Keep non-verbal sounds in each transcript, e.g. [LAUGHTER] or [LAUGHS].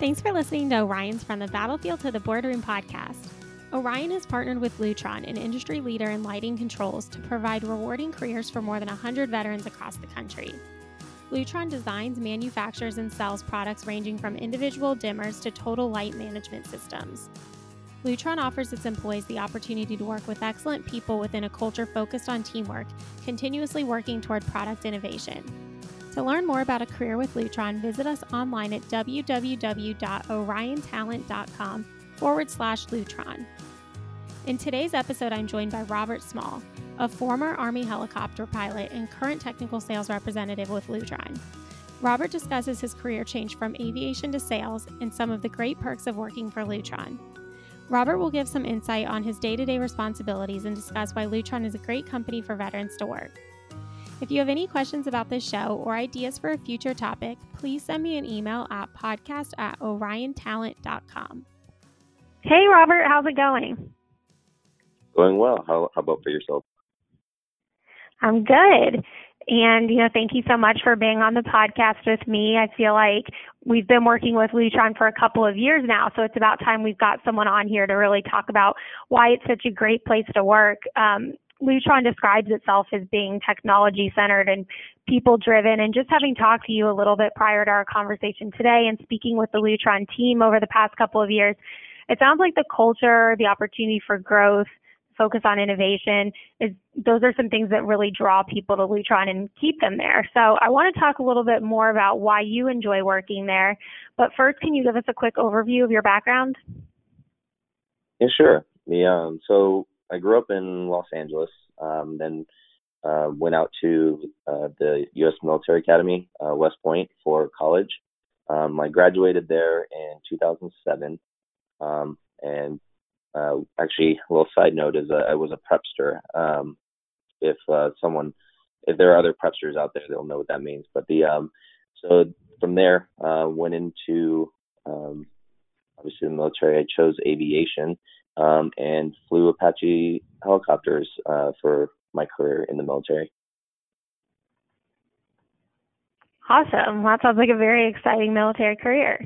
Thanks for listening to Orion's From the Battlefield to the Boardroom podcast. Orion has partnered with Lutron, an industry leader in lighting controls, to provide rewarding careers for more than 100 veterans across the country. Lutron designs, manufactures, and sells products ranging from individual dimmers to total light management systems. Lutron offers its employees the opportunity to work with excellent people within a culture focused on teamwork, continuously working toward product innovation. To learn more about a career with Lutron, visit us online at www.oriontalent.com forward slash Lutron. In today's episode, I'm joined by Robert Small, a former Army helicopter pilot and current technical sales representative with Lutron. Robert discusses his career change from aviation to sales and some of the great perks of working for Lutron. Robert will give some insight on his day to day responsibilities and discuss why Lutron is a great company for veterans to work. If you have any questions about this show or ideas for a future topic, please send me an email at podcast at oriontalent.com. Hey, Robert, how's it going? Going well. How, how about for yourself? I'm good. And, you know, thank you so much for being on the podcast with me. I feel like we've been working with Lutron for a couple of years now, so it's about time we've got someone on here to really talk about why it's such a great place to work. Um, Lutron describes itself as being technology centered and people driven. And just having talked to you a little bit prior to our conversation today and speaking with the Lutron team over the past couple of years, it sounds like the culture, the opportunity for growth, focus on innovation is those are some things that really draw people to Lutron and keep them there. So I want to talk a little bit more about why you enjoy working there. But first, can you give us a quick overview of your background? Yeah, sure. Yeah, um, so I grew up in Los Angeles, um, then uh, went out to uh, the U.S. Military Academy, uh, West Point, for college. Um, I graduated there in 2007, um, and uh, actually, a little side note is uh, I was a prepster. Um, if uh, someone, if there are other prepsters out there, they'll know what that means. But the um, so from there, uh, went into um, obviously the military. I chose aviation um, and flew Apache helicopters uh, for my career in the military. Awesome. That sounds like a very exciting military career.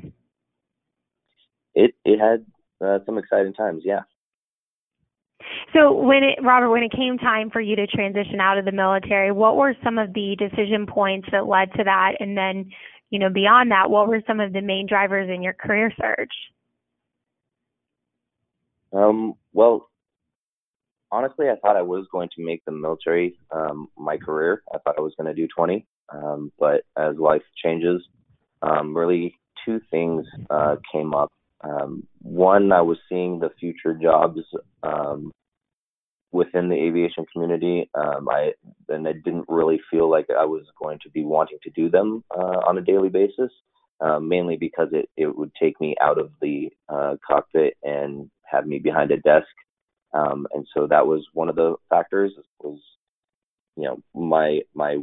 It it had uh, some exciting times, yeah. So when it Robert, when it came time for you to transition out of the military, what were some of the decision points that led to that? And then, you know, beyond that, what were some of the main drivers in your career search? Um, well, honestly, I thought I was going to make the military um, my career. I thought I was going to do 20, um, but as life changes, um, really two things uh, came up. Um, one, I was seeing the future jobs um, within the aviation community. Um, I and I didn't really feel like I was going to be wanting to do them uh, on a daily basis. Uh, mainly because it, it would take me out of the uh, cockpit and have me behind a desk. Um, and so that was one of the factors was, you know, my, my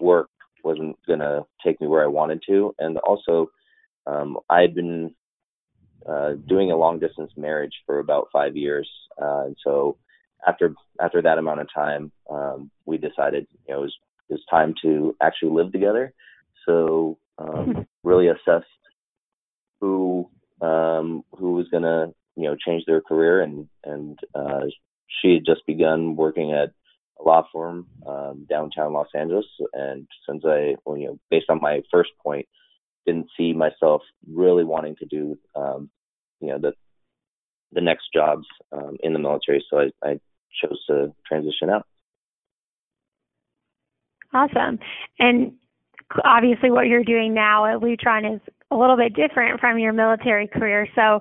work wasn't going to take me where I wanted to. And also, um, I had been uh, doing a long distance marriage for about five years. Uh, and so after, after that amount of time, um, we decided, you know, it was, it was time to actually live together. So, um, really assessed who, um, who was going to you know changed their career and and uh, she had just begun working at a law firm um, downtown Los Angeles and since I well, you know based on my first point didn't see myself really wanting to do um, you know the the next jobs um, in the military so I, I chose to transition out. Awesome. And obviously what you're doing now at Lutron is a little bit different from your military career. So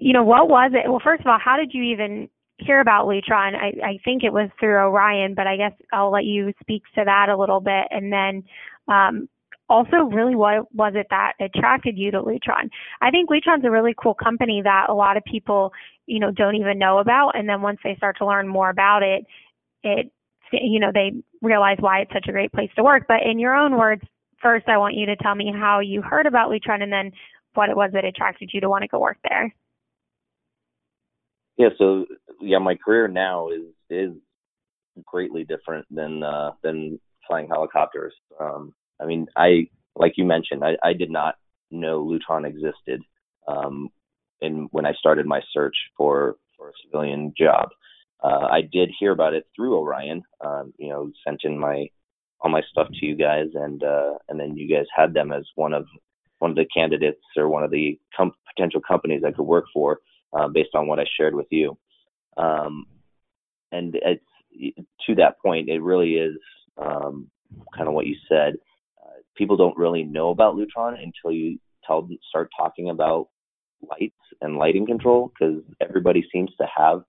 you know, what was it? Well, first of all, how did you even hear about Lutron? I, I think it was through Orion, but I guess I'll let you speak to that a little bit. And then um, also, really, what was it that attracted you to Lutron? I think Lutron's a really cool company that a lot of people, you know, don't even know about. And then once they start to learn more about it, it, you know, they realize why it's such a great place to work. But in your own words, first, I want you to tell me how you heard about Lutron and then what it was that attracted you to want to go work there. Yeah, so yeah, my career now is is greatly different than uh, than flying helicopters. Um, I mean, I like you mentioned, I, I did not know Lutron existed. Um, and when I started my search for for a civilian job, uh, I did hear about it through Orion. Um, you know, sent in my all my stuff to you guys, and uh, and then you guys had them as one of one of the candidates or one of the com- potential companies I could work for uh, based on what I shared with you. Um, and it's to that point, it really is um, kind of what you said. Uh, people don't really know about Lutron until you tell start talking about lights and lighting control because everybody seems to have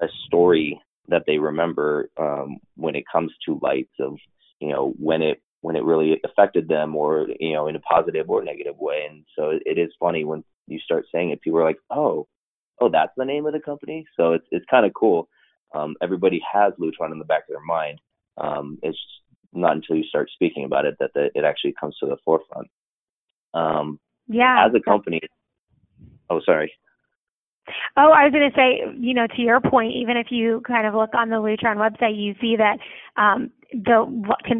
a story that they remember um, when it comes to lights of you know when it when it really affected them or you know in a positive or negative way. And so it, it is funny when you start saying it people are like oh oh that's the name of the company? So it's it's kind of cool. Um, everybody has Lutron in the back of their mind. Um, it's not until you start speaking about it that the, it actually comes to the forefront. Um, yeah as a company oh sorry Oh, I was going to say, you know, to your point, even if you kind of look on the Lutron website, you see that um, the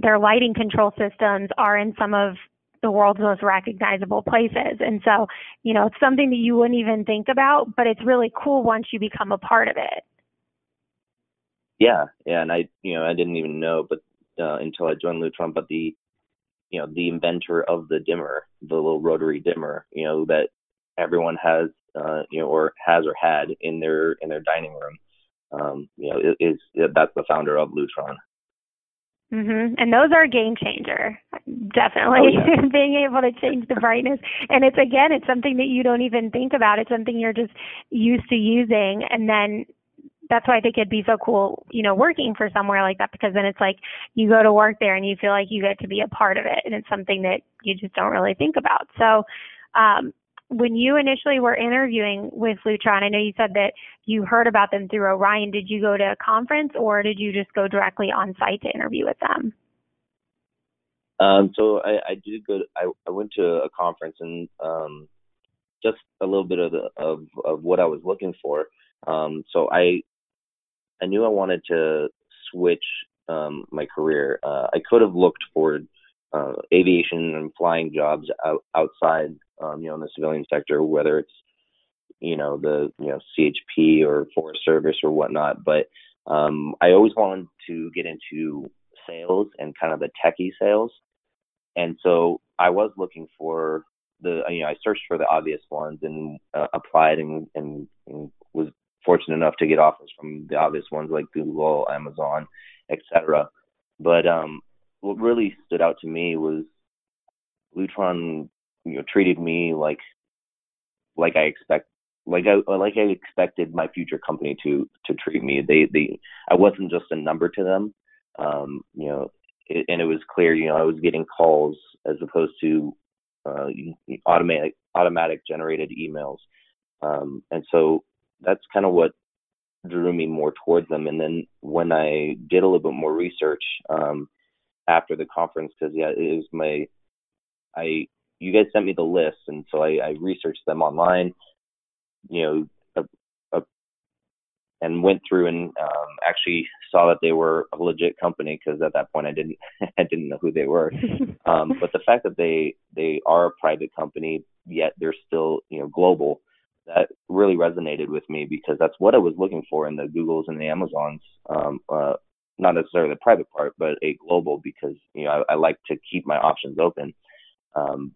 their lighting control systems are in some of the world's most recognizable places. And so, you know, it's something that you wouldn't even think about, but it's really cool once you become a part of it. Yeah, yeah, and I, you know, I didn't even know, but uh, until I joined Lutron, but the, you know, the inventor of the dimmer, the little rotary dimmer, you know, that everyone has uh, you know, or has or had in their in their dining room. Um, you know, is, is that's the founder of Lutron. Mm-hmm. And those are a game changer. Definitely oh, yeah. [LAUGHS] being able to change the brightness. And it's again, it's something that you don't even think about. It's something you're just used to using and then that's why I think it'd be so cool, you know, working for somewhere like that because then it's like you go to work there and you feel like you get to be a part of it and it's something that you just don't really think about. So um when you initially were interviewing with Lutron, I know you said that you heard about them through Orion. Did you go to a conference or did you just go directly on site to interview with them? Um, so I, I did go. I, I went to a conference and um, just a little bit of the of of what I was looking for. Um, so I I knew I wanted to switch um, my career. Uh, I could have looked for uh, aviation and flying jobs out, outside um, you know, in the civilian sector, whether it's, you know, the, you know, CHP or Forest Service or whatnot. But um, I always wanted to get into sales and kind of the techie sales. And so I was looking for the, you know, I searched for the obvious ones and uh, applied and, and, and was fortunate enough to get offers from the obvious ones like Google, Amazon, etc. But um, what really stood out to me was Lutron you know treated me like like I expect like I like I expected my future company to to treat me. They they I wasn't just a number to them. Um, you know, it, and it was clear. You know, I was getting calls as opposed to uh, automatic automatic generated emails. Um, and so that's kind of what drew me more towards them. And then when I did a little bit more research um, after the conference, because yeah, it was my I you guys sent me the list, and so I, I researched them online. You know, a, a, and went through and um, actually saw that they were a legit company because at that point I didn't [LAUGHS] I didn't know who they were. [LAUGHS] um, but the fact that they they are a private company yet they're still you know global that really resonated with me because that's what I was looking for in the Googles and the Amazons. Um, uh, not necessarily the private part, but a global because you know I, I like to keep my options open. Um,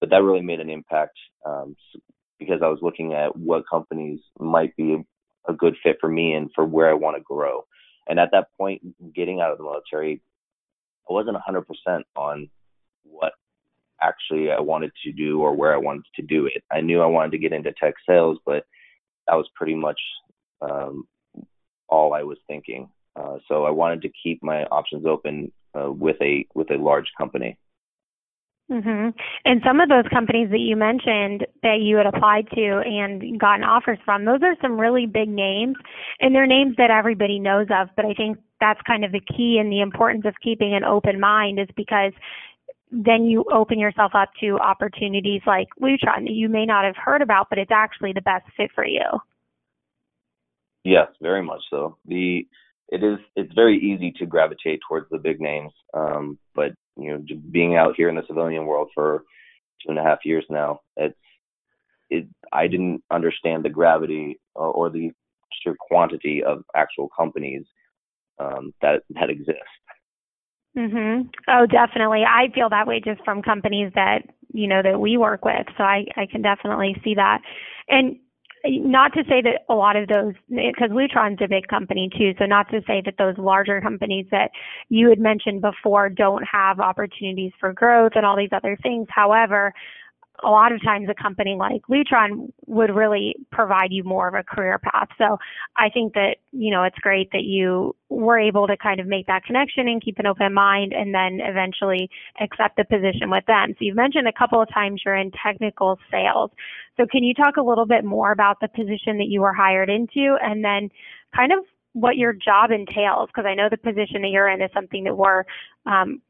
but that really made an impact um, because I was looking at what companies might be a good fit for me and for where I want to grow. And at that point, getting out of the military, I wasn't 100% on what actually I wanted to do or where I wanted to do it. I knew I wanted to get into tech sales, but that was pretty much um, all I was thinking. Uh, so I wanted to keep my options open uh, with a with a large company. Mhm. And some of those companies that you mentioned that you had applied to and gotten offers from, those are some really big names, and they're names that everybody knows of. But I think that's kind of the key and the importance of keeping an open mind is because then you open yourself up to opportunities like Lutron that you may not have heard about, but it's actually the best fit for you. Yes, very much so. The it is it's very easy to gravitate towards the big names, um, but you know, being out here in the civilian world for two and a half years now. It's it. I didn't understand the gravity or, or the sheer quantity of actual companies um, that that exist. Mhm. Oh, definitely. I feel that way just from companies that you know that we work with. So I I can definitely see that. And not to say that a lot of those because Lutron's a big company too. So not to say that those larger companies that you had mentioned before don't have opportunities for growth and all these other things. However, a lot of times a company like Lutron would really provide you more of a career path. So I think that, you know, it's great that you were able to kind of make that connection and keep an open mind and then eventually accept the position with them. So you've mentioned a couple of times you're in technical sales. So can you talk a little bit more about the position that you were hired into and then kind of what your job entails? Because I know the position that you're in is something that we're um,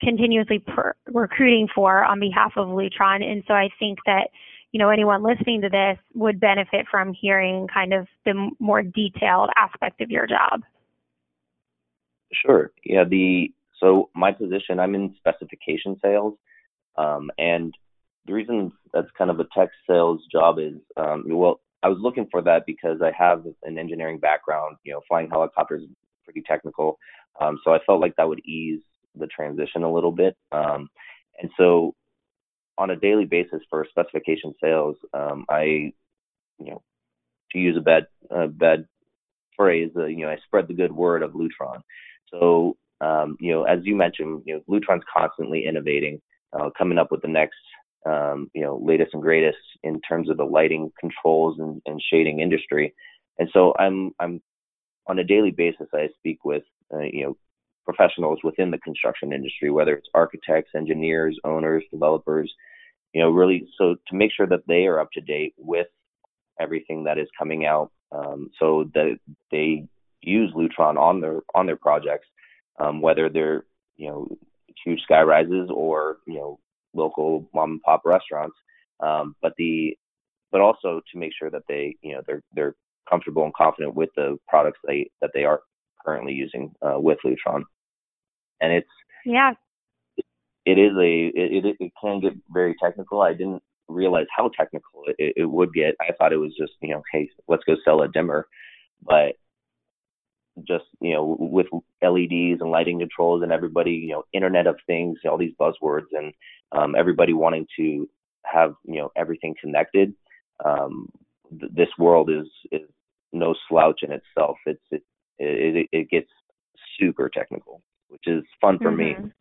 continuously per- recruiting for on behalf of Lutron. And so I think that, you know, anyone listening to this would benefit from hearing kind of the more detailed aspect of your job. Sure. Yeah. The so my position, I'm in specification sales, um, and the reason that's kind of a tech sales job is, um, well, I was looking for that because I have an engineering background. You know, flying helicopters is pretty technical, um, so I felt like that would ease the transition a little bit. Um, and so on a daily basis for specification sales, um, I, you know, to use a bad, uh, bad phrase, uh, you know, I spread the good word of Lutron. So, um, you know, as you mentioned, you know, Lutron's constantly innovating, uh, coming up with the next, um, you know, latest and greatest in terms of the lighting controls and, and shading industry. And so I'm, I'm on a daily basis, I speak with, uh, you know, professionals within the construction industry, whether it's architects, engineers, owners, developers, you know, really so to make sure that they are up to date with everything that is coming out, um, so that they use Lutron on their on their projects, um, whether they're you know huge sky rises or you know local mom and pop restaurants, um, but the but also to make sure that they you know they're they're comfortable and confident with the products they that they are currently using uh, with Lutron, and it's yeah, it is a it, it, it can get very technical. I didn't realize how technical it, it would get. I thought it was just you know, hey, let's go sell a dimmer, but just you know with LEDs and lighting controls and everybody you know Internet of Things, all these buzzwords, and um, everybody wanting to have you know everything connected. Um, th- this world is is no slouch in itself. It's it's it, it, it gets super technical, which is fun for mm-hmm. me.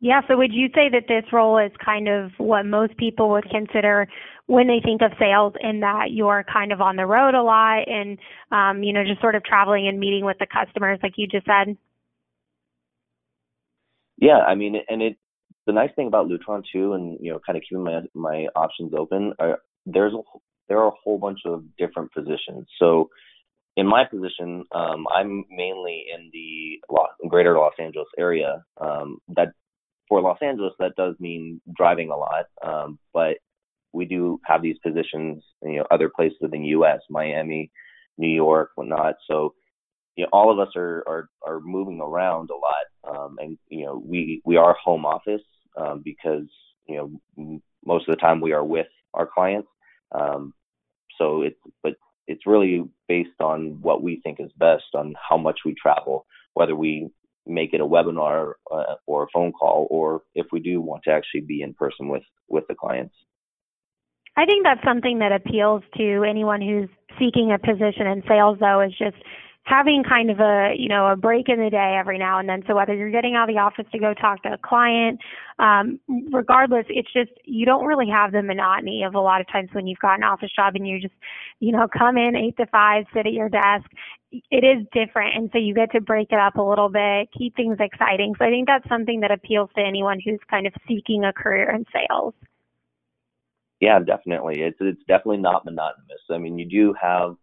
Yeah, so would you say that this role is kind of what most people would consider when they think of sales in that you're kind of on the road a lot and um, you know, just sort of traveling and meeting with the customers like you just said? Yeah, I mean and it the nice thing about Lutron too and you know, kind of keeping my my options open are there's a there are a whole bunch of different positions. So in my position, um, I'm mainly in the Los, greater Los Angeles area. Um, that for Los Angeles, that does mean driving a lot, um, but we do have these positions, you know, other places in the U.S., Miami, New York, whatnot. So, you know, all of us are are, are moving around a lot, um, and you know, we we are home office um, because you know most of the time we are with our clients. Um, so it's but it's really based on what we think is best on how much we travel, whether we make it a webinar uh, or a phone call, or if we do want to actually be in person with with the clients. I think that's something that appeals to anyone who's seeking a position in sales, though, is just having kind of a you know a break in the day every now and then. So whether you're getting out of the office to go talk to a client um regardless it's just you don't really have the monotony of a lot of times when you've got an office job and you just you know come in eight to five sit at your desk. It is different. And so you get to break it up a little bit keep things exciting. So i think that's something that appeals to anyone who's kind of seeking a career in sales. Yeah definitely. It's it's definitely not monotonous. I mean you do have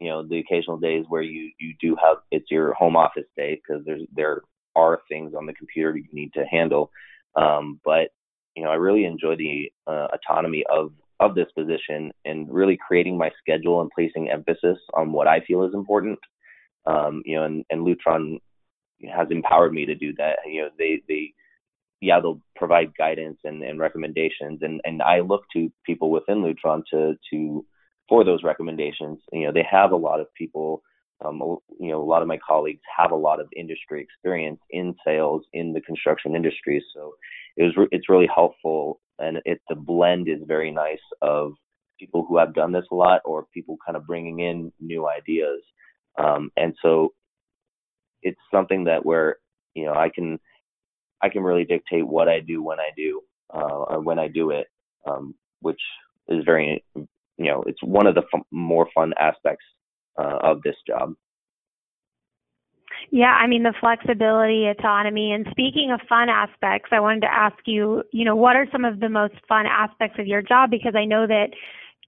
you know the occasional days where you you do have it's your home office day because there's there are things on the computer you need to handle. Um, but you know i really enjoy the uh, autonomy of of this position and really creating my schedule and placing emphasis on what i feel is important. Um, you know and, and lutron has empowered me to do that. You know they they yeah, they'll provide guidance and, and recommendations, and and I look to people within Lutron to to for those recommendations. You know, they have a lot of people. Um, you know, a lot of my colleagues have a lot of industry experience in sales in the construction industry, so it was re- it's really helpful, and it the blend is very nice of people who have done this a lot or people kind of bringing in new ideas, um, and so it's something that where you know I can I can really dictate what I do when I do uh, or when I do it, um, which is very you know it's one of the f- more fun aspects uh, of this job. Yeah, I mean the flexibility, autonomy, and speaking of fun aspects, I wanted to ask you, you know, what are some of the most fun aspects of your job? Because I know that,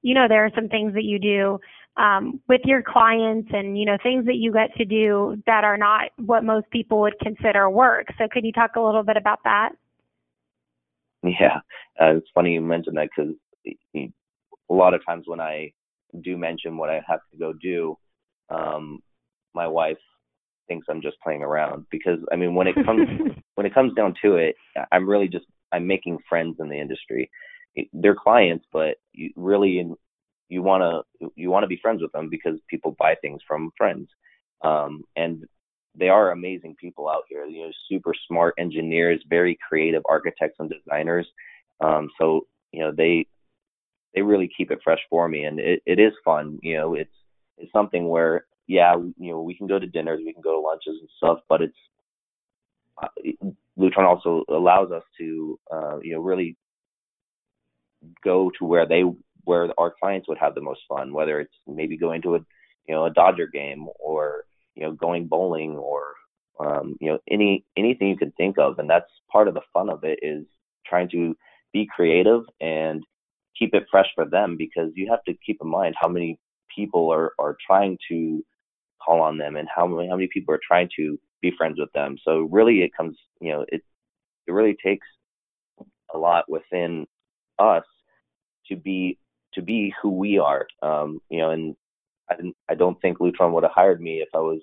you know, there are some things that you do um, with your clients and you know things that you get to do that are not what most people would consider work. So could you talk a little bit about that? Yeah, uh, it's funny you mentioned that because a lot of times when I do mention what I have to go do, um, my wife thinks I'm just playing around because I mean when it comes [LAUGHS] when it comes down to it, I'm really just I'm making friends in the industry. They're clients, but you really in you want to you want to be friends with them because people buy things from friends um, and they are amazing people out here you know super smart engineers very creative architects and designers um, so you know they they really keep it fresh for me and it, it is fun you know it's it's something where yeah you know we can go to dinners we can go to lunches and stuff but it's uh, Lutron also allows us to uh, you know really go to where they where our clients would have the most fun, whether it's maybe going to a you know a Dodger game or you know going bowling or um, you know any anything you can think of, and that's part of the fun of it is trying to be creative and keep it fresh for them because you have to keep in mind how many people are are trying to call on them and how many how many people are trying to be friends with them. So really, it comes you know it it really takes a lot within us to be to be who we are. Um, you know, and I didn't, I don't think Lutron would have hired me if I was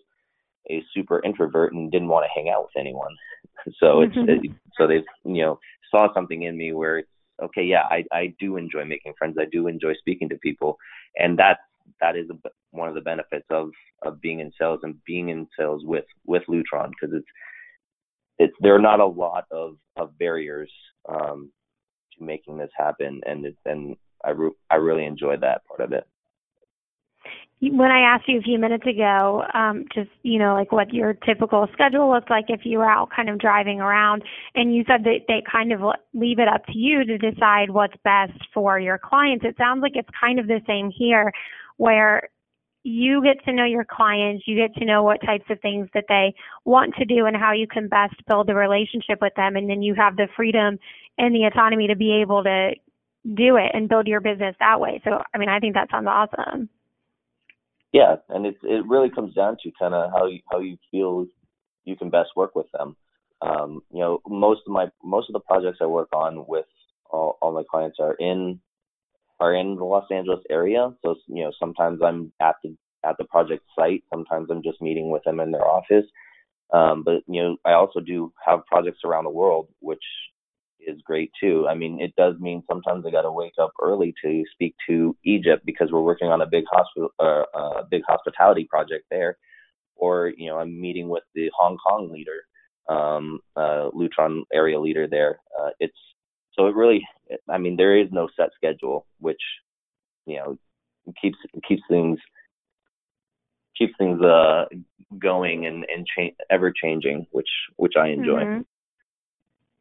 a super introvert and didn't want to hang out with anyone. [LAUGHS] so it's it, so they you know saw something in me where it's okay, yeah, I I do enjoy making friends. I do enjoy speaking to people, and that that is a, one of the benefits of of being in sales and being in sales with with Lutron because it's it's there are not a lot of of barriers um, to making this happen, and it's and I re- I really enjoy that part of it. When I asked you a few minutes ago, um, just you know, like what your typical schedule looks like if you were out kind of driving around, and you said that they kind of leave it up to you to decide what's best for your clients. It sounds like it's kind of the same here, where you get to know your clients, you get to know what types of things that they want to do and how you can best build a relationship with them. And then you have the freedom and the autonomy to be able to do it and build your business that way. So, I mean, I think that sounds awesome. Yeah, and it it really comes down to kind of how you how you feel you can best work with them. Um, you know, most of my most of the projects I work on with all, all my clients are in are in the Los Angeles area. So you know, sometimes I'm at the at the project site. Sometimes I'm just meeting with them in their office. Um, but you know, I also do have projects around the world, which is great too. I mean, it does mean sometimes I got to wake up early to speak to Egypt because we're working on a big hospital, uh, a big hospitality project there, or you know, I'm meeting with the Hong Kong leader, um, uh, Lutron area leader there. Uh, it's so it really, I mean, there is no set schedule, which you know keeps keeps things keeps things uh going and and cha- ever changing, which which I enjoy. Mm-hmm.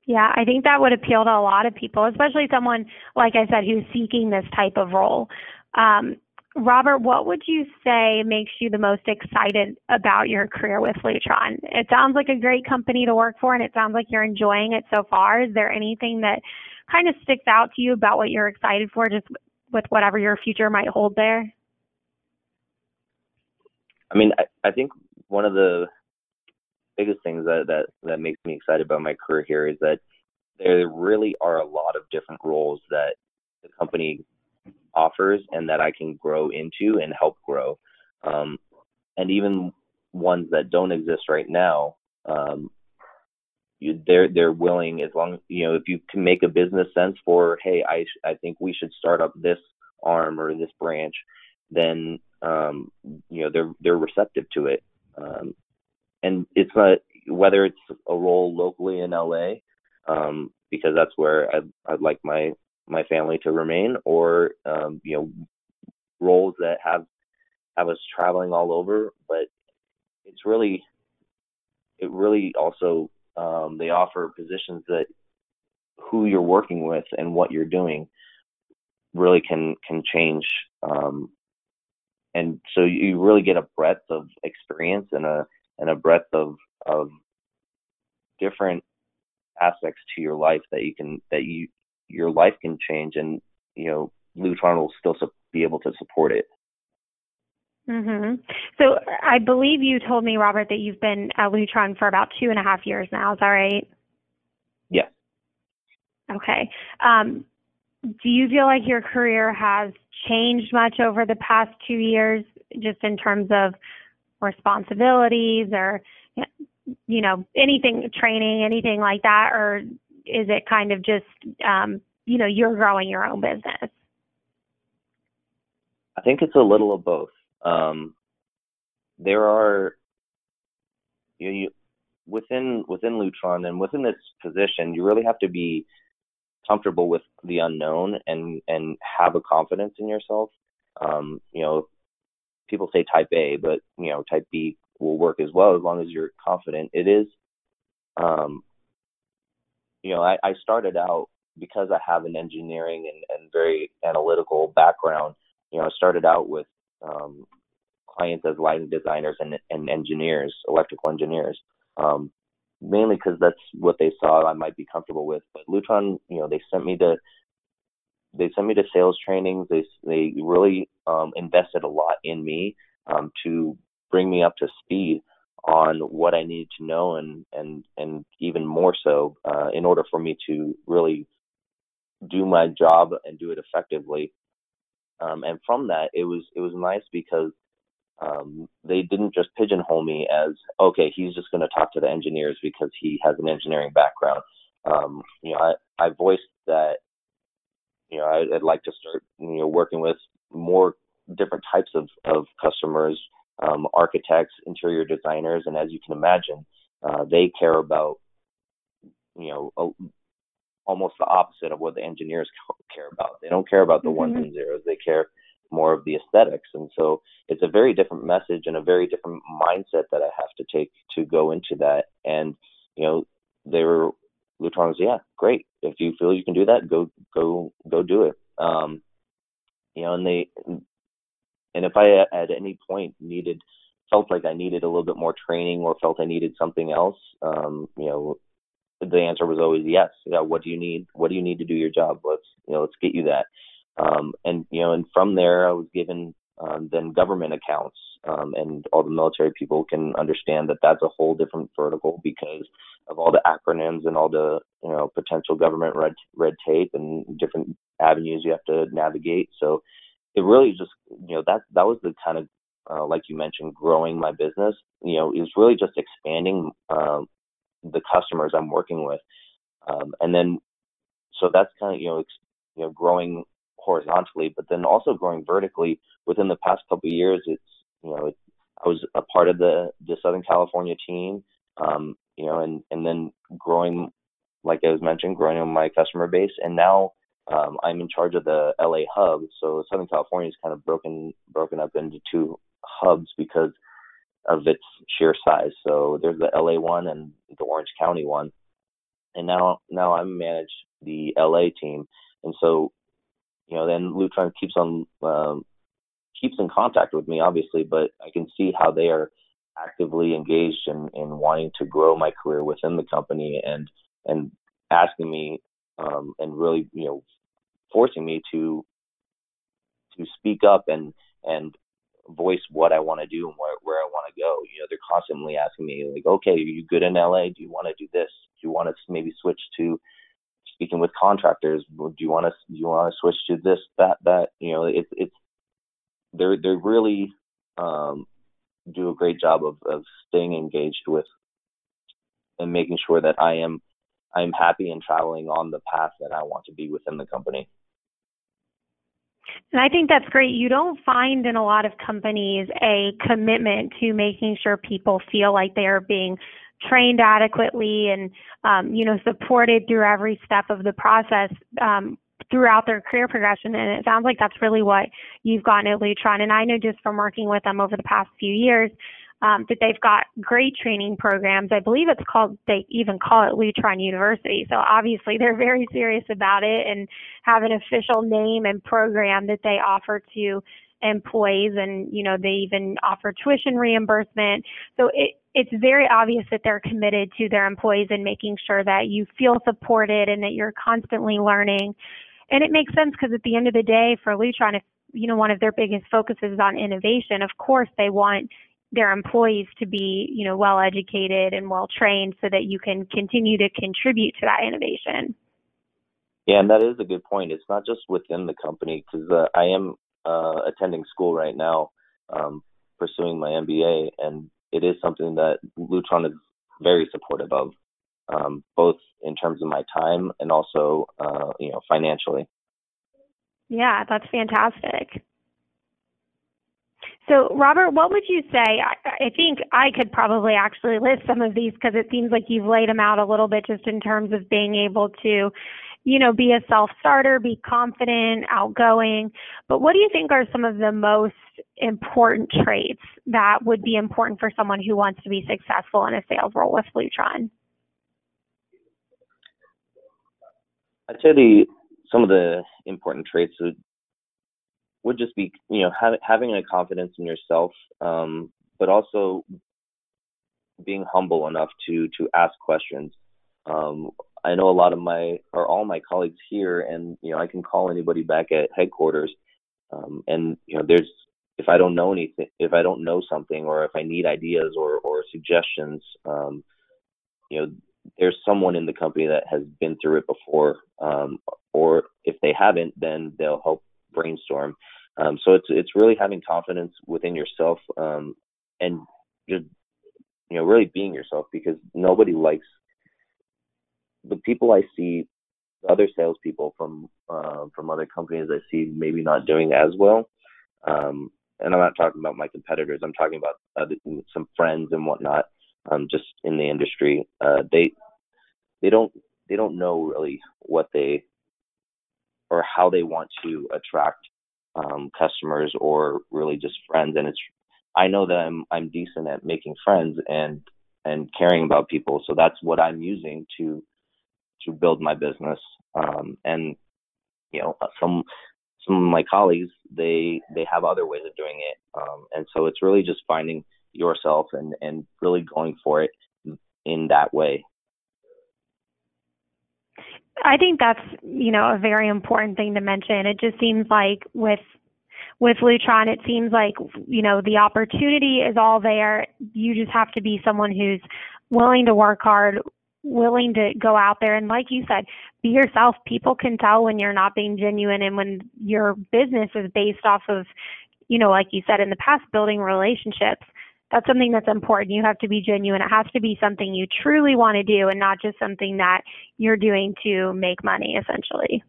Yeah, I think that would appeal to a lot of people, especially someone, like I said, who's seeking this type of role. Um, Robert, what would you say makes you the most excited about your career with Lutron? It sounds like a great company to work for, and it sounds like you're enjoying it so far. Is there anything that kind of sticks out to you about what you're excited for, just with whatever your future might hold there? I mean, I, I think one of the biggest things that, that that makes me excited about my career here is that there really are a lot of different roles that the company offers and that I can grow into and help grow. Um, and even ones that don't exist right now, um, you, they're they're willing as long you know if you can make a business sense for hey I I think we should start up this arm or this branch, then um, you know they're they're receptive to it. Um, and it's not whether it's a role locally in LA um, because that's where I'd, I'd like my my family to remain, or um, you know roles that have have us traveling all over. But it's really it really also um, they offer positions that who you're working with and what you're doing really can can change um, and so you really get a breadth of experience and a and a breadth of of different aspects to your life that you can that you your life can change and you know Lutron will still su- be able to support it. Mhm. So I believe you told me, Robert, that you've been at Lutron for about two and a half years now. Is that right? Yes. Okay. Um, do you feel like your career has changed much over the past two years, just in terms of responsibilities or, you know, anything, training, anything like that, or is it kind of just, um, you know, you're growing your own business? I think it's a little of both. Um, there are you, know, you within within Lutron and within this position, you really have to be comfortable with the unknown and and have a confidence in yourself. Um, you know, people say type A, but you know, type B will work as well as long as you're confident. It is, um, you know, I, I started out because I have an engineering and, and very analytical background. You know, I started out with um, clients as lighting designers and, and engineers, electrical engineers. Um, mainly because that's what they saw I might be comfortable with. But Lutron, you know, they sent me to they sent me to sales trainings. They they really um, invested a lot in me um, to bring me up to speed on what I needed to know and and and even more so uh, in order for me to really do my job and do it effectively. Um, and from that, it was it was nice because um, they didn't just pigeonhole me as okay, he's just going to talk to the engineers because he has an engineering background. Um, you know, I, I voiced that you know I, I'd like to start you know working with more different types of of customers, um, architects, interior designers, and as you can imagine, uh, they care about you know a, almost the opposite of what the engineers care about. They don't care about the mm-hmm. ones and zeros. They care more of the aesthetics. And so it's a very different message and a very different mindset that I have to take to go into that. And, you know, they were, Lutron was, yeah, great. If you feel you can do that, go, go, go do it. Um, you know, and they, and if I at any point needed, felt like I needed a little bit more training or felt I needed something else, um, you know, the answer was always yes. Yeah, what do you need? What do you need to do your job? Let's you know, let's get you that. Um, and you know, and from there, I was given um, then government accounts, um, and all the military people can understand that that's a whole different vertical because of all the acronyms and all the you know potential government red red tape and different avenues you have to navigate. So it really just you know that that was the kind of uh, like you mentioned, growing my business. You know, is really just expanding um, the customers I'm working with, um, and then so that's kind of you know ex- you know growing horizontally, but then also growing vertically. Within the past couple of years, it's you know I was a part of the the Southern California team, um, you know, and and then growing, like I was mentioned, growing my customer base, and now um, I'm in charge of the LA hub. So Southern California is kind of broken broken up into two hubs because of its sheer size. So there's the LA one and the Orange County one, and now now I manage the LA team, and so you know, then Lutron keeps on um, keeps in contact with me, obviously, but I can see how they are actively engaged in, in wanting to grow my career within the company and and asking me um, and really you know forcing me to to speak up and and voice what I want to do and where, where I want to go. You know, they're constantly asking me like, okay, are you good in LA? Do you want to do this? Do you want to maybe switch to speaking with contractors. Do you want to do you want to switch to this that that you know it's it's they're they're really um, do a great job of of staying engaged with and making sure that I am I'm happy and traveling on the path that I want to be within the company. And I think that's great. You don't find in a lot of companies a commitment to making sure people feel like they are being trained adequately and um, you know supported through every step of the process um, throughout their career progression. And it sounds like that's really what you've gotten at Lutron. And I know just from working with them over the past few years, um, that they've got great training programs. I believe it's called, they even call it Lutron University. So obviously they're very serious about it and have an official name and program that they offer to employees. And, you know, they even offer tuition reimbursement. So it, it's very obvious that they're committed to their employees and making sure that you feel supported and that you're constantly learning. And it makes sense because at the end of the day, for Lutron, if you know one of their biggest focuses is on innovation, of course they want their employees to be, you know, well educated and well trained so that you can continue to contribute to that innovation. Yeah, and that is a good point. It's not just within the company because uh, I am uh, attending school right now, um, pursuing my MBA, and it is something that Lutron is very supportive of, um, both in terms of my time and also, uh, you know, financially. Yeah, that's fantastic. So, Robert, what would you say? I, I think I could probably actually list some of these because it seems like you've laid them out a little bit just in terms of being able to, you know, be a self starter, be confident, outgoing. But what do you think are some of the most important traits that would be important for someone who wants to be successful in a sales role with Lutron? I'd say the some of the important traits would would just be you know ha- having a confidence in yourself, um, but also being humble enough to to ask questions. Um, I know a lot of my or all my colleagues here, and you know I can call anybody back at headquarters, um, and you know there's if I don't know anything, if I don't know something, or if I need ideas or or suggestions, um, you know there's someone in the company that has been through it before, um, or if they haven't, then they'll help brainstorm. Um, so it's it's really having confidence within yourself um, and just you know really being yourself because nobody likes the people I see, other salespeople from uh, from other companies I see maybe not doing as well. Um, and I'm not talking about my competitors. I'm talking about other, some friends and whatnot, um, just in the industry. Uh, they they don't they don't know really what they or how they want to attract um, customers or really just friends. And it's I know that I'm I'm decent at making friends and and caring about people. So that's what I'm using to to build my business. Um, and you know, some some of my colleagues they they have other ways of doing it. Um, and so it's really just finding yourself and and really going for it in that way. I think that's, you know, a very important thing to mention. It just seems like with with Lutron, it seems like, you know, the opportunity is all there. You just have to be someone who's willing to work hard, willing to go out there and like you said, be yourself. People can tell when you're not being genuine and when your business is based off of, you know, like you said in the past, building relationships that's something that's important. You have to be genuine. It has to be something you truly want to do and not just something that you're doing to make money essentially.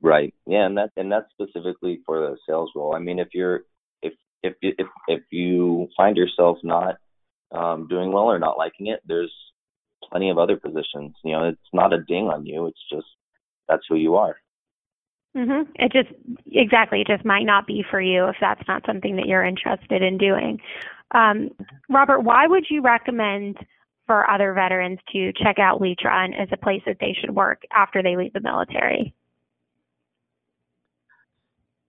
Right. Yeah, and that and that's specifically for the sales role. I mean, if you're if if if if you find yourself not um, doing well or not liking it, there's plenty of other positions. You know, it's not a ding on you. It's just that's who you are. Mhm. It just exactly. It just might not be for you if that's not something that you're interested in doing. Um, Robert, why would you recommend for other veterans to check out Lutron as a place that they should work after they leave the military?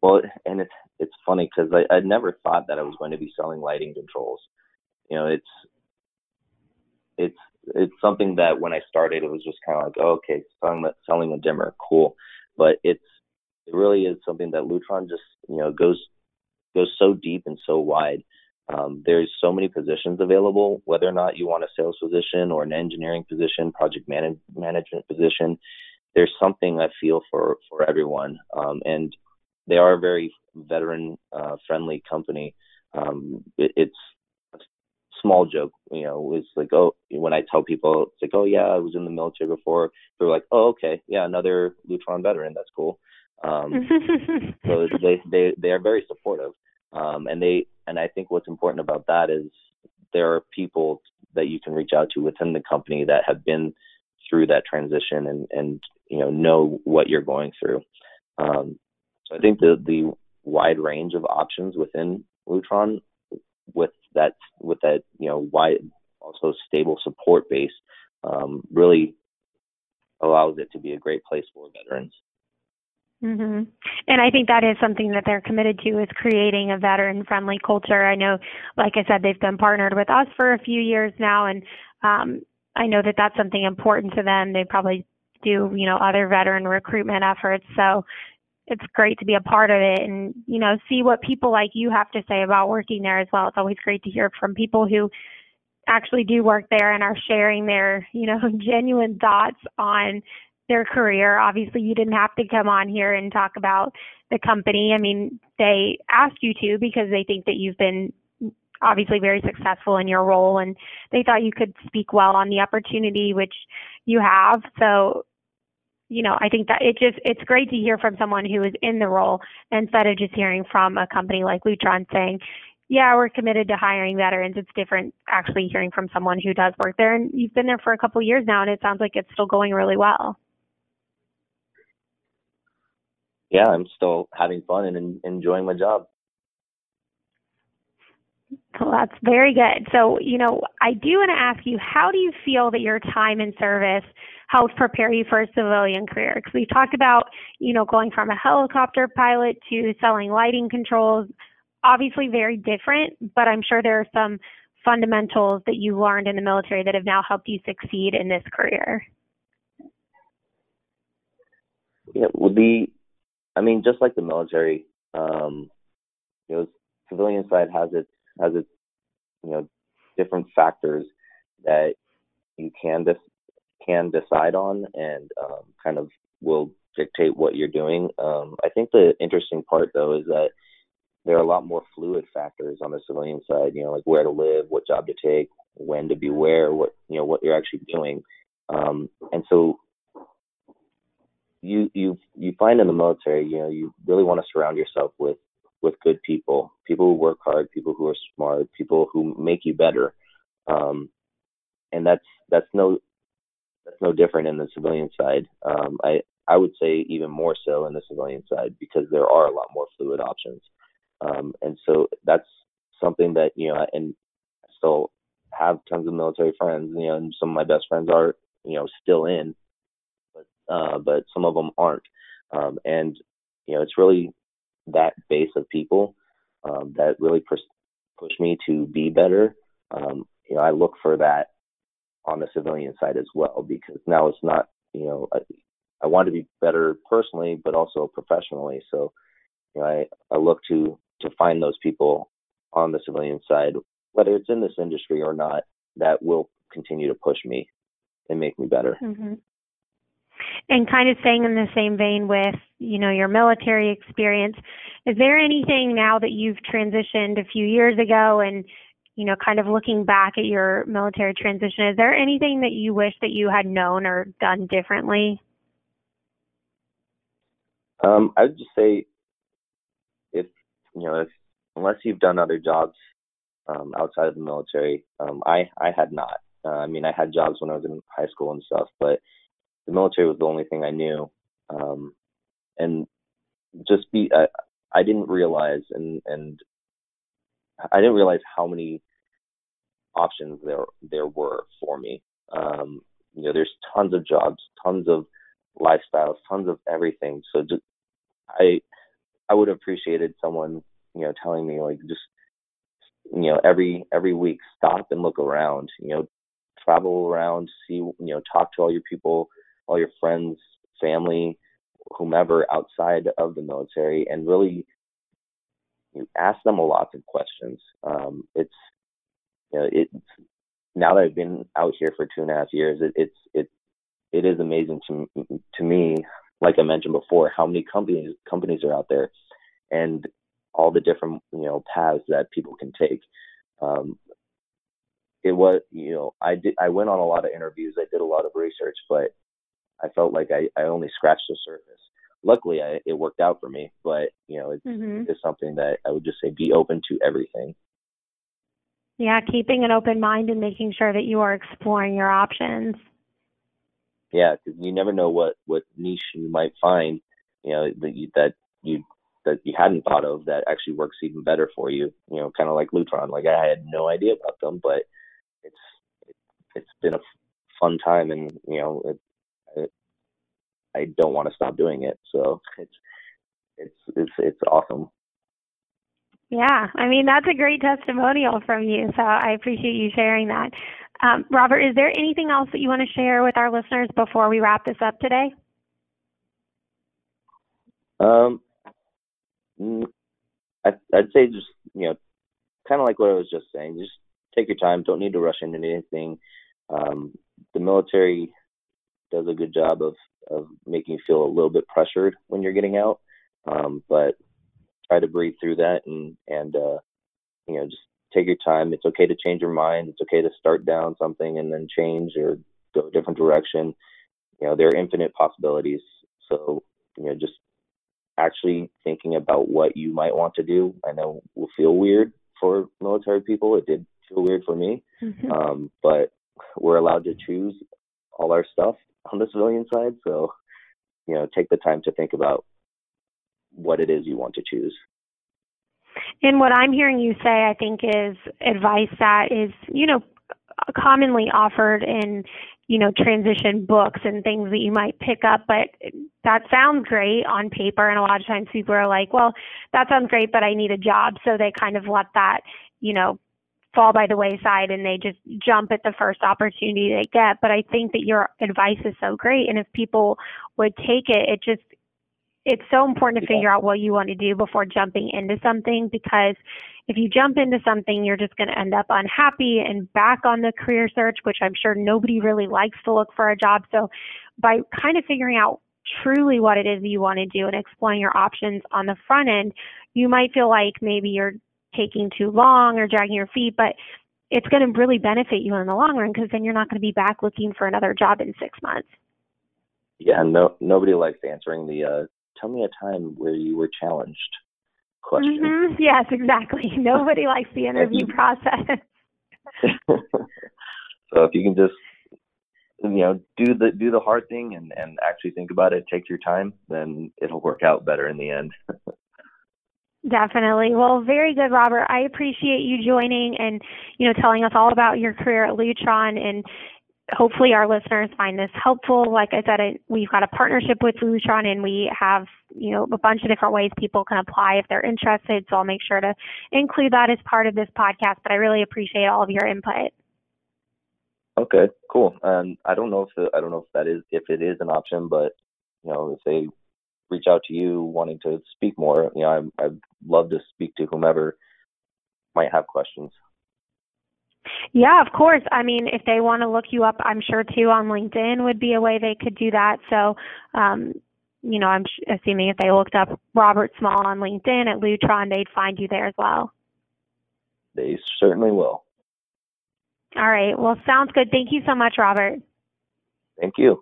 Well, and it's it's funny because I I never thought that I was going to be selling lighting controls. You know, it's it's it's something that when I started, it was just kind of like, oh, okay, selling selling a dimmer, cool. But it's it really is something that Lutron just you know goes goes so deep and so wide. Um, there's so many positions available, whether or not you want a sales position or an engineering position, project man- management position. There's something I feel for for everyone, um, and they are a very veteran uh, friendly company. Um, it, it's small joke, you know, it's like, oh, when I tell people, it's like, oh yeah, I was in the military before. They're like, oh okay, yeah, another Lutron veteran. That's cool. Um, [LAUGHS] so they they they are very supportive, um, and they and I think what's important about that is there are people that you can reach out to within the company that have been through that transition and and you know know what you're going through. Um, so I think the the wide range of options within Lutron with that with that you know wide also stable support base um, really allows it to be a great place for veterans. Mm-hmm. And I think that is something that they're committed to is creating a veteran friendly culture. I know, like I said, they've been partnered with us for a few years now, and um, I know that that's something important to them. They probably do, you know, other veteran recruitment efforts. So it's great to be a part of it and, you know, see what people like you have to say about working there as well. It's always great to hear from people who actually do work there and are sharing their, you know, [LAUGHS] genuine thoughts on their career. Obviously, you didn't have to come on here and talk about the company. I mean, they asked you to because they think that you've been obviously very successful in your role and they thought you could speak well on the opportunity which you have. So you know, I think that it just it's great to hear from someone who is in the role instead of just hearing from a company like Lutron saying, "Yeah, we're committed to hiring veterans." It's different actually hearing from someone who does work there, and you've been there for a couple years now, and it sounds like it's still going really well. Yeah, I'm still having fun and enjoying my job. Well, that's very good. So, you know, I do want to ask you, how do you feel that your time in service helps prepare you for a civilian career? Because we talked about, you know, going from a helicopter pilot to selling lighting controls, obviously very different, but I'm sure there are some fundamentals that you learned in the military that have now helped you succeed in this career. Yeah, well, the, I mean, just like the military, um, you know, civilian side has its has its you know different factors that you can dis- can decide on and um, kind of will dictate what you're doing. Um, I think the interesting part though is that there are a lot more fluid factors on the civilian side. You know, like where to live, what job to take, when to be where, what you know, what you're actually doing, um, and so you you you find in the military, you know, you really want to surround yourself with with good people, people who work hard, people who are smart, people who make you better. Um, and that's that's no that's no different in the civilian side. Um, I I would say even more so in the civilian side because there are a lot more fluid options. Um, and so that's something that you know, and I still have tons of military friends. You know, and some of my best friends are you know still in, but uh, but some of them aren't. Um, and you know, it's really that base of people um, that really push push me to be better. Um, you know, I look for that on the civilian side as well because now it's not you know I, I want to be better personally but also professionally. So you know, I, I look to to find those people on the civilian side, whether it's in this industry or not, that will continue to push me and make me better. Mm-hmm. And kind of staying in the same vein with, you know, your military experience, is there anything now that you've transitioned a few years ago and, you know, kind of looking back at your military transition, is there anything that you wish that you had known or done differently? Um, I would just say if, you know, if, unless you've done other jobs um, outside of the military, um, I, I had not. Uh, I mean, I had jobs when I was in high school and stuff, but the military was the only thing I knew. Um, and just be, I, I didn't realize, and and I didn't realize how many options there there were for me. Um, you know, there's tons of jobs, tons of lifestyles, tons of everything. So just, I I would have appreciated someone you know telling me like just you know every every week stop and look around. You know, travel around, see you know talk to all your people all your friends, family, whomever outside of the military, and really you ask them a lot of questions. Um, it's you know it's now that I've been out here for two and a half years, it, it's it it is amazing to to me. Like I mentioned before, how many companies companies are out there, and all the different you know paths that people can take. Um, it was you know I did I went on a lot of interviews. I did a lot of research, but I felt like I, I only scratched the surface. Luckily, I, it worked out for me, but you know, it's, mm-hmm. it's something that I would just say be open to everything. Yeah, keeping an open mind and making sure that you are exploring your options. Yeah, because you never know what what niche you might find, you know, that you, that you that you hadn't thought of that actually works even better for you. You know, kind of like Lutron. Like I had no idea about them, but it's it, it's been a fun time, and you know, it, I don't want to stop doing it. So it's it's it's it's awesome. Yeah, I mean that's a great testimonial from you. So I appreciate you sharing that. Um, Robert, is there anything else that you want to share with our listeners before we wrap this up today? Um, I, I'd say just you know, kind of like what I was just saying. Just take your time. Don't need to rush into anything. Um, the military does a good job of of making you feel a little bit pressured when you're getting out. Um, but try to breathe through that and and uh, you know just take your time. It's okay to change your mind. It's okay to start down something and then change or go a different direction. You know there are infinite possibilities. So you know just actually thinking about what you might want to do. I know will feel weird for military people. It did feel weird for me, mm-hmm. um, but we're allowed to choose all our stuff on the civilian side. So, you know, take the time to think about what it is you want to choose. And what I'm hearing you say, I think, is advice that is, you know, commonly offered in, you know, transition books and things that you might pick up. But that sounds great on paper. And a lot of times people are like, well, that sounds great, but I need a job. So they kind of let that, you know, fall by the wayside and they just jump at the first opportunity they get. But I think that your advice is so great. And if people would take it, it just, it's so important to figure out what you want to do before jumping into something because if you jump into something, you're just going to end up unhappy and back on the career search, which I'm sure nobody really likes to look for a job. So by kind of figuring out truly what it is you want to do and exploring your options on the front end, you might feel like maybe you're taking too long or dragging your feet, but it's going to really benefit you in the long run because then you're not going to be back looking for another job in six months. Yeah, no, nobody likes answering the uh, "tell me a time where you were challenged" question. Mm-hmm. Yes, exactly. [LAUGHS] Nobody likes the interview [LAUGHS] process. [LAUGHS] so if you can just you know do the do the hard thing and and actually think about it, take your time, then it'll work out better in the end. Definitely. Well, very good, Robert. I appreciate you joining and, you know, telling us all about your career at Lutron and hopefully our listeners find this helpful. Like I said, we've got a partnership with Lutron and we have, you know, a bunch of different ways people can apply if they're interested. So I'll make sure to include that as part of this podcast, but I really appreciate all of your input. Okay, cool. And I don't know if the, I don't know if that is if it is an option, but you know, if they reach out to you wanting to speak more, you know, I, I'd love to speak to whomever might have questions. Yeah, of course. I mean, if they want to look you up, I'm sure too on LinkedIn would be a way they could do that. So, um, you know, I'm assuming if they looked up Robert Small on LinkedIn at Lutron, they'd find you there as well. They certainly will. All right. Well, sounds good. Thank you so much, Robert. Thank you.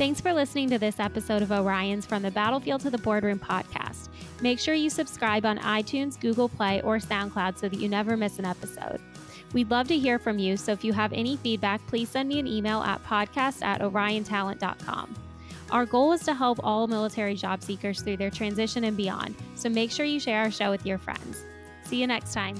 Thanks for listening to this episode of Orion's From the Battlefield to the Boardroom podcast. Make sure you subscribe on iTunes, Google Play, or SoundCloud so that you never miss an episode. We'd love to hear from you, so if you have any feedback, please send me an email at podcast at oriontalent.com. Our goal is to help all military job seekers through their transition and beyond, so make sure you share our show with your friends. See you next time.